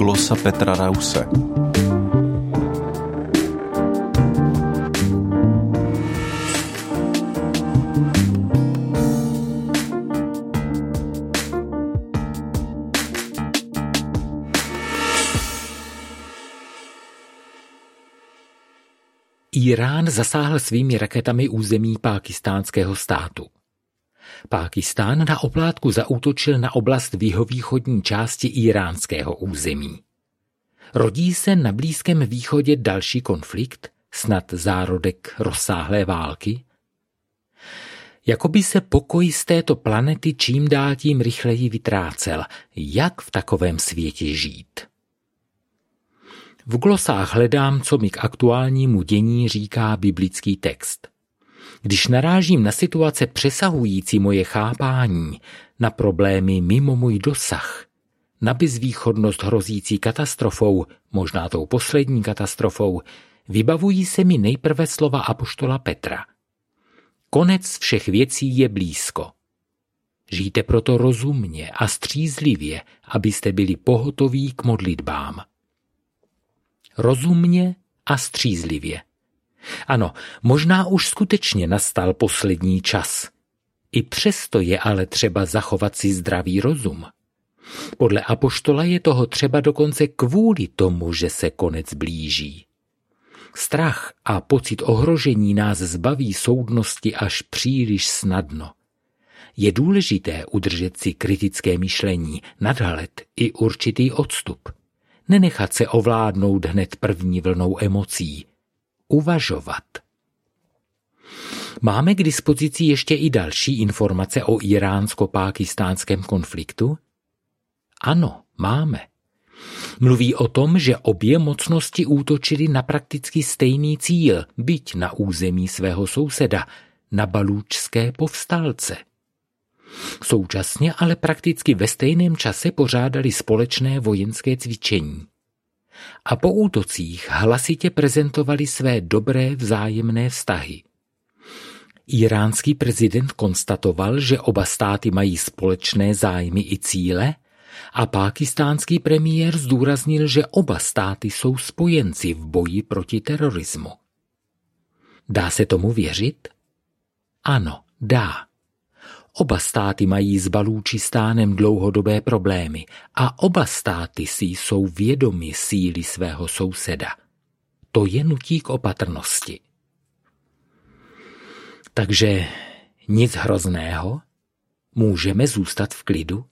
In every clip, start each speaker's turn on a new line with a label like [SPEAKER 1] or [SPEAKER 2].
[SPEAKER 1] glosa Petra Rause.
[SPEAKER 2] Irán zasáhl svými raketami území pákistánského státu. Pákistán na oplátku zaútočil na oblast v jihovýchodní části iránského území. Rodí se na Blízkém východě další konflikt, snad zárodek rozsáhlé války? Jakoby se pokoj z této planety čím dál tím rychleji vytrácel. Jak v takovém světě žít? V glosách hledám, co mi k aktuálnímu dění říká biblický text. Když narážím na situace přesahující moje chápání, na problémy mimo můj dosah, na bezvýchodnost hrozící katastrofou, možná tou poslední katastrofou, vybavují se mi nejprve slova apoštola Petra. Konec všech věcí je blízko. Žijte proto rozumně a střízlivě, abyste byli pohotoví k modlitbám rozumně a střízlivě. Ano, možná už skutečně nastal poslední čas. I přesto je ale třeba zachovat si zdravý rozum. Podle apoštola je toho třeba dokonce kvůli tomu, že se konec blíží. Strach a pocit ohrožení nás zbaví soudnosti až příliš snadno. Je důležité udržet si kritické myšlení, nadhled i určitý odstup – nenechat se ovládnout hned první vlnou emocí, uvažovat. Máme k dispozici ještě i další informace o iránsko-pákistánském konfliktu? Ano, máme. Mluví o tom, že obě mocnosti útočily na prakticky stejný cíl, byť na území svého souseda, na balúčské povstalce – Současně ale prakticky ve stejném čase pořádali společné vojenské cvičení. A po útocích hlasitě prezentovali své dobré vzájemné vztahy. Iránský prezident konstatoval, že oba státy mají společné zájmy i cíle a pákistánský premiér zdůraznil, že oba státy jsou spojenci v boji proti terorismu. Dá se tomu věřit? Ano, dá. Oba státy mají s Balúčistánem dlouhodobé problémy a oba státy si jsou vědomi síly svého souseda. To je nutí k opatrnosti. Takže nic hrozného? Můžeme zůstat v klidu?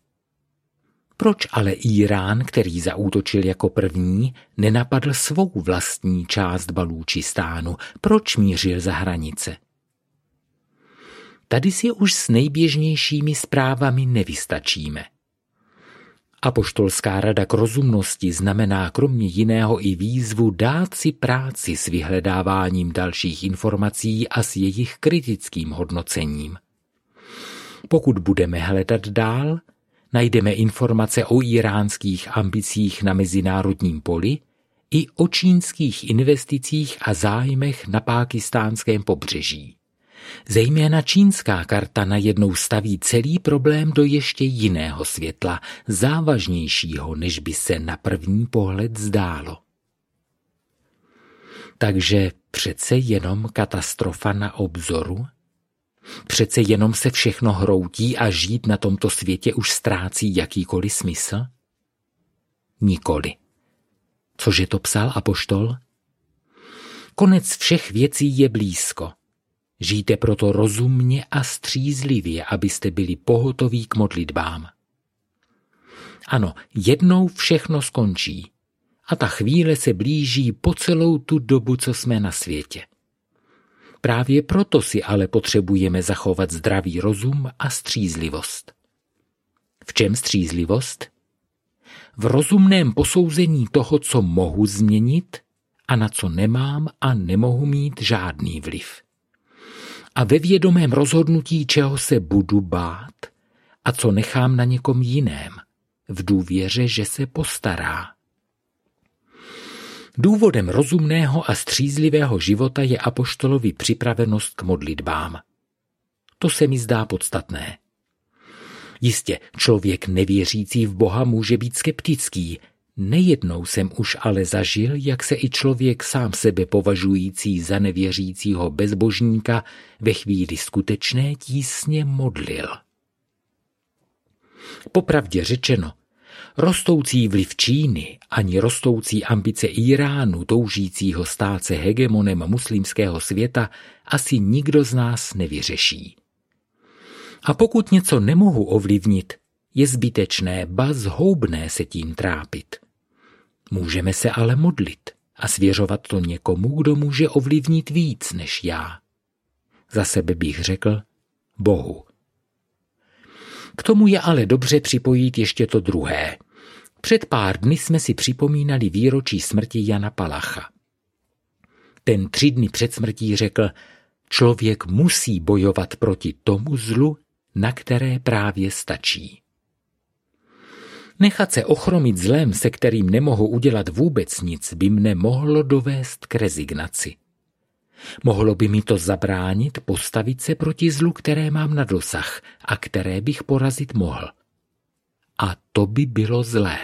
[SPEAKER 2] Proč ale Irán, který zaútočil jako první, nenapadl svou vlastní část Balúčistánu? Proč mířil za hranice? Tady si už s nejběžnějšími zprávami nevystačíme. Apoštolská rada k rozumnosti znamená kromě jiného i výzvu dát si práci s vyhledáváním dalších informací a s jejich kritickým hodnocením. Pokud budeme hledat dál, najdeme informace o iránských ambicích na mezinárodním poli i o čínských investicích a zájmech na pákistánském pobřeží. Zejména čínská karta najednou staví celý problém do ještě jiného světla, závažnějšího, než by se na první pohled zdálo. Takže přece jenom katastrofa na obzoru? Přece jenom se všechno hroutí a žít na tomto světě už ztrácí jakýkoliv smysl? Nikoli. Cože to psal apoštol? Konec všech věcí je blízko. Žijte proto rozumně a střízlivě, abyste byli pohotoví k modlitbám. Ano, jednou všechno skončí a ta chvíle se blíží po celou tu dobu, co jsme na světě. Právě proto si ale potřebujeme zachovat zdravý rozum a střízlivost. V čem střízlivost? V rozumném posouzení toho, co mohu změnit a na co nemám a nemohu mít žádný vliv a ve vědomém rozhodnutí, čeho se budu bát a co nechám na někom jiném, v důvěře, že se postará. Důvodem rozumného a střízlivého života je apoštolovi připravenost k modlitbám. To se mi zdá podstatné. Jistě, člověk nevěřící v Boha může být skeptický, Nejednou jsem už ale zažil, jak se i člověk sám sebe považující za nevěřícího bezbožníka ve chvíli skutečné tísně modlil. Popravdě řečeno, rostoucí vliv Číny ani rostoucí ambice Iránu toužícího stát se hegemonem muslimského světa asi nikdo z nás nevyřeší. A pokud něco nemohu ovlivnit, je zbytečné, ba zhoubné se tím trápit. Můžeme se ale modlit a svěřovat to někomu, kdo může ovlivnit víc než já. Za sebe bych řekl Bohu. K tomu je ale dobře připojit ještě to druhé. Před pár dny jsme si připomínali výročí smrti Jana Palacha. Ten tři dny před smrtí řekl, člověk musí bojovat proti tomu zlu, na které právě stačí. Nechat se ochromit zlem, se kterým nemohu udělat vůbec nic, by mne mohlo dovést k rezignaci. Mohlo by mi to zabránit postavit se proti zlu, které mám na dosah a které bych porazit mohl. A to by bylo zlé.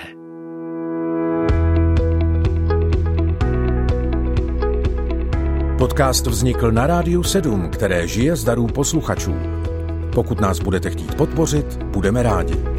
[SPEAKER 1] Podcast vznikl na Rádiu 7, které žije z darů posluchačů. Pokud nás budete chtít podpořit, budeme rádi.